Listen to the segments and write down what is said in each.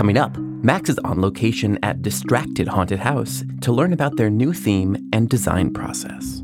Coming up, Max is on location at Distracted Haunted House to learn about their new theme and design process.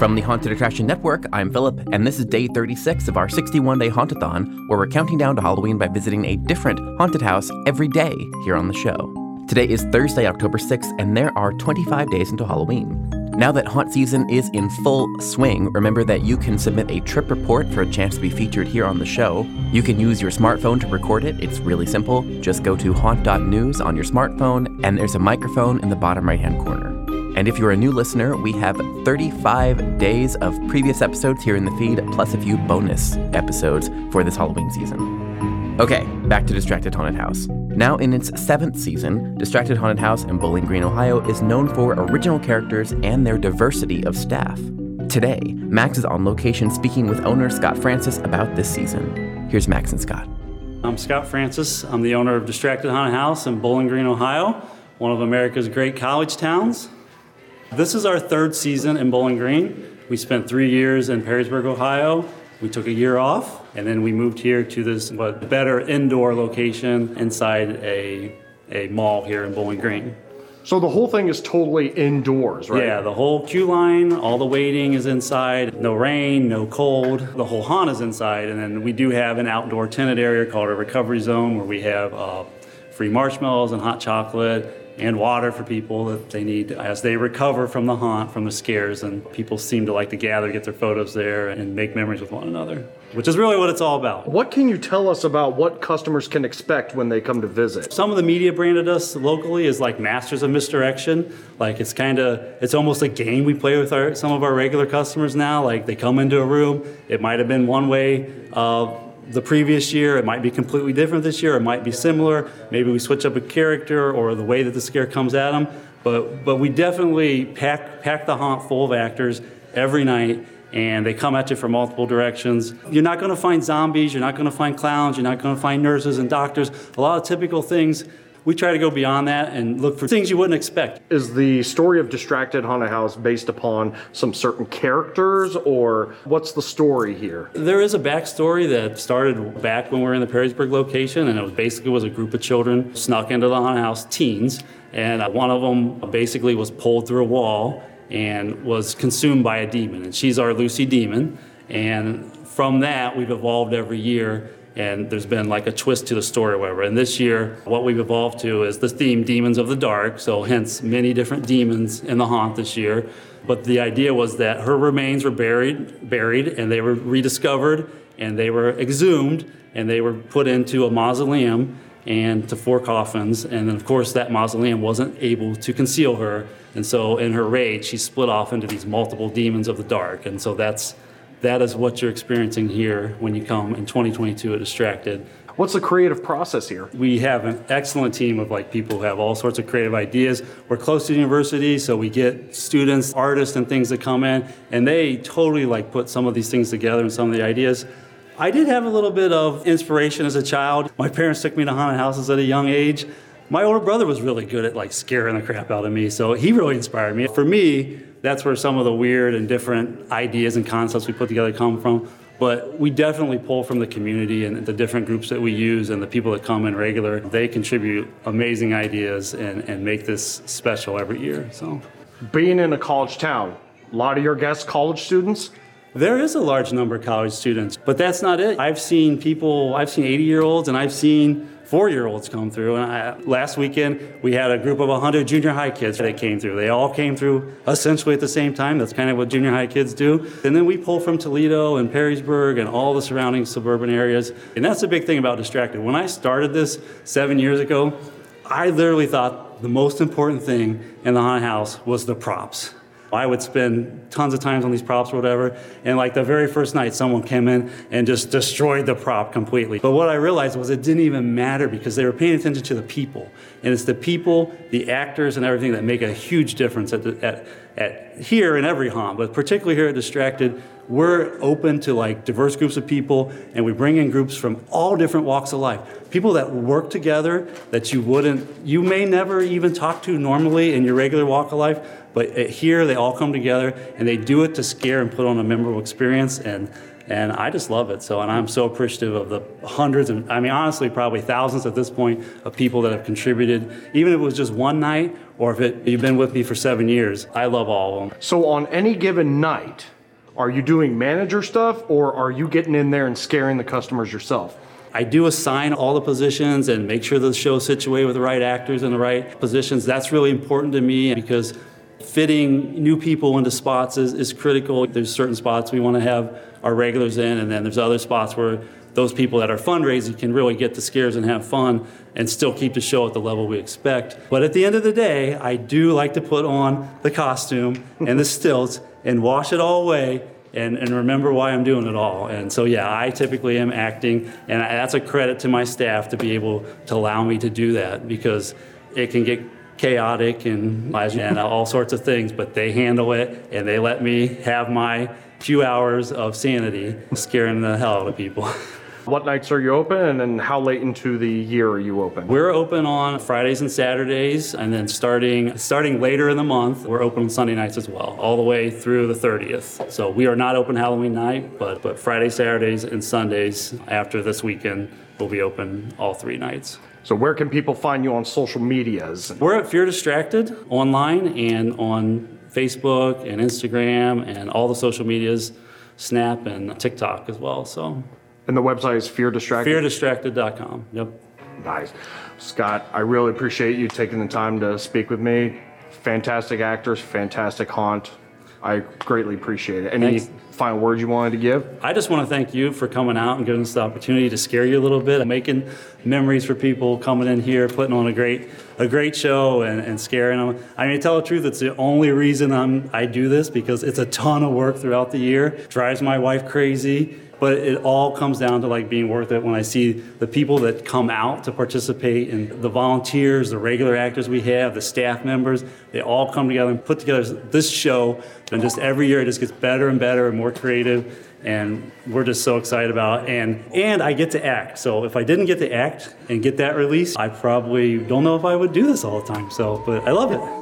From the Haunted Attraction Network, I'm Philip, and this is day 36 of our 61 day Hauntathon, where we're counting down to Halloween by visiting a different haunted house every day here on the show. Today is Thursday, October 6th, and there are 25 days until Halloween. Now that haunt season is in full swing, remember that you can submit a trip report for a chance to be featured here on the show. You can use your smartphone to record it. It's really simple. Just go to haunt.news on your smartphone, and there's a microphone in the bottom right hand corner. And if you're a new listener, we have 35 days of previous episodes here in the feed, plus a few bonus episodes for this Halloween season. Okay, back to Distracted Haunted House. Now in its seventh season, Distracted Haunted House in Bowling Green, Ohio is known for original characters and their diversity of staff. Today, Max is on location speaking with owner Scott Francis about this season. Here's Max and Scott. I'm Scott Francis. I'm the owner of Distracted Haunted House in Bowling Green, Ohio, one of America's great college towns. This is our third season in Bowling Green. We spent three years in Perrysburg, Ohio, we took a year off, and then we moved here to this what, better indoor location inside a, a mall here in Bowling Green. So the whole thing is totally indoors, right? Yeah, the whole queue line, all the waiting is inside. No rain, no cold. The whole haunt is inside, and then we do have an outdoor tenant area called a recovery zone where we have uh, free marshmallows and hot chocolate and water for people that they need as they recover from the haunt, from the scares. And people seem to like to gather, get their photos there, and make memories with one another, which is really what it's all about. What can you tell us about what customers can expect when they come to visit? Some of the media branded us locally as like masters of misdirection. Like it's kind of, it's almost a game we play with our, some of our regular customers now. Like they come into a room, it might have been one way. Uh, the previous year. It might be completely different this year. It might be similar. Maybe we switch up a character or the way that the scare comes at them. But but we definitely pack pack the haunt full of actors every night. And they come at you from multiple directions. You're not going to find zombies. You're not going to find clowns. You're not going to find nurses and doctors. A lot of typical things we try to go beyond that and look for things you wouldn't expect. Is the story of Distracted Haunted House based upon some certain characters, or what's the story here? There is a backstory that started back when we were in the Perrysburg location, and it was basically was a group of children snuck into the haunted house, teens, and uh, one of them basically was pulled through a wall and was consumed by a demon, and she's our Lucy demon, and from that we've evolved every year and there's been like a twist to the story or whatever. And this year, what we've evolved to is the theme Demons of the Dark, so hence many different demons in the haunt this year. But the idea was that her remains were buried, buried, and they were rediscovered, and they were exhumed, and they were put into a mausoleum and to four coffins. And then, of course, that mausoleum wasn't able to conceal her. And so, in her rage, she split off into these multiple demons of the dark. And so, that's that is what you're experiencing here when you come in 2022 at Distracted. What's the creative process here? We have an excellent team of like people who have all sorts of creative ideas. We're close to the university, so we get students, artists, and things that come in, and they totally like put some of these things together and some of the ideas. I did have a little bit of inspiration as a child. My parents took me to haunted houses at a young age. My older brother was really good at like scaring the crap out of me, so he really inspired me. For me, that's where some of the weird and different ideas and concepts we put together come from. But we definitely pull from the community and the different groups that we use and the people that come in regular. They contribute amazing ideas and, and make this special every year. So, being in a college town, a lot of your guests college students. There is a large number of college students, but that's not it. I've seen people, I've seen 80 year olds, and I've seen four year olds come through. And I, last weekend, we had a group of 100 junior high kids that came through. They all came through essentially at the same time. That's kind of what junior high kids do. And then we pull from Toledo and Perrysburg and all the surrounding suburban areas. And that's the big thing about Distracted. When I started this seven years ago, I literally thought the most important thing in the haunted house was the props. I would spend tons of times on these props or whatever. And like the very first night, someone came in and just destroyed the prop completely. But what I realized was it didn't even matter because they were paying attention to the people. And it's the people, the actors, and everything that make a huge difference at, the, at, at here in every haunt, but particularly here at Distracted we're open to like diverse groups of people and we bring in groups from all different walks of life. People that work together that you wouldn't you may never even talk to normally in your regular walk of life but eh, here they all come together and they do it to scare and put on a memorable experience and And I just love it. So, and I'm so appreciative of the hundreds and, I mean, honestly, probably thousands at this point of people that have contributed, even if it was just one night or if it, you've been with me for seven years. I love all of them. So on any given night, are you doing manager stuff or are you getting in there and scaring the customers yourself? I do assign all the positions and make sure the show's situated with the right actors in the right positions. That's really important to me because fitting new people into spots is, is critical. There's certain spots we want to have our regulars in, and then there's other spots where those people that are fundraising can really get the scares and have fun and still keep the show at the level we expect. But at the end of the day, I do like to put on the costume and the stilts and wash it all away and, and remember why I'm doing it all. And so, yeah, I typically am acting, and that's a credit to my staff to be able to allow me to do that because it can get chaotic and, and all sorts of things, but they handle it and they let me have my few hours of sanity scaring the hell out of people. What nights are you open and how late into the year are you open? We're open on Fridays and Saturdays and then starting starting later in the month, we're open on Sunday nights as well, all the way through the 30th. So we are not open Halloween night, but but Fridays, Saturdays and Sundays after this weekend will be open all three nights. So where can people find you on social medias? We're at Fear Distracted online and on Facebook and Instagram and all the social medias, Snap and TikTok as well. So And the website is Fear Distracted? feardistracted.com. Yep. Nice. Scott, I really appreciate you taking the time to speak with me. Fantastic actors, fantastic haunt. I greatly appreciate it. Any Thanks. final words you wanted to give? I just want to thank you for coming out and giving us the opportunity to scare you a little bit, making memories for people coming in here, putting on a great a great show and, and scaring them. I mean, to tell the truth, it's the only reason I'm, I do this because it's a ton of work throughout the year. Drives my wife crazy, but it all comes down to like being worth it when I see the people that come out to participate and the volunteers, the regular actors we have, the staff members, they all come together and put together this show. And just every year it just gets better and better and more creative and we're just so excited about it. and and I get to act. So if I didn't get to act and get that release, I probably don't know if I would do this all the time. So, but I love it.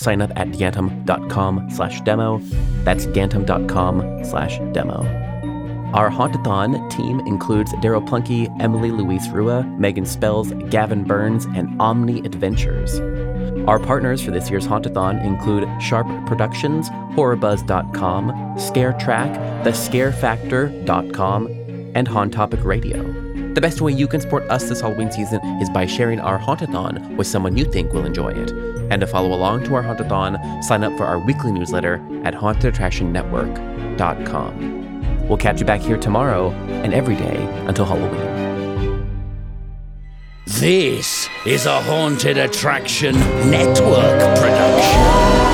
Sign up at gantom.com slash demo. That's gantom.com slash demo. Our Hauntathon team includes Daryl Plunky, Emily Louise Rua, Megan Spells, Gavin Burns, and Omni Adventures. Our partners for this year's Hauntathon include Sharp Productions, HorrorBuzz.com, ScareTrack, TheScareFactor.com, and Haunt Topic Radio. The best way you can support us this Halloween season is by sharing our Hauntathon with someone you think will enjoy it. And to follow along to our Hauntathon, sign up for our weekly newsletter at HauntedAttractionNetwork.com. We'll catch you back here tomorrow and every day until Halloween. This is a Haunted Attraction Network production.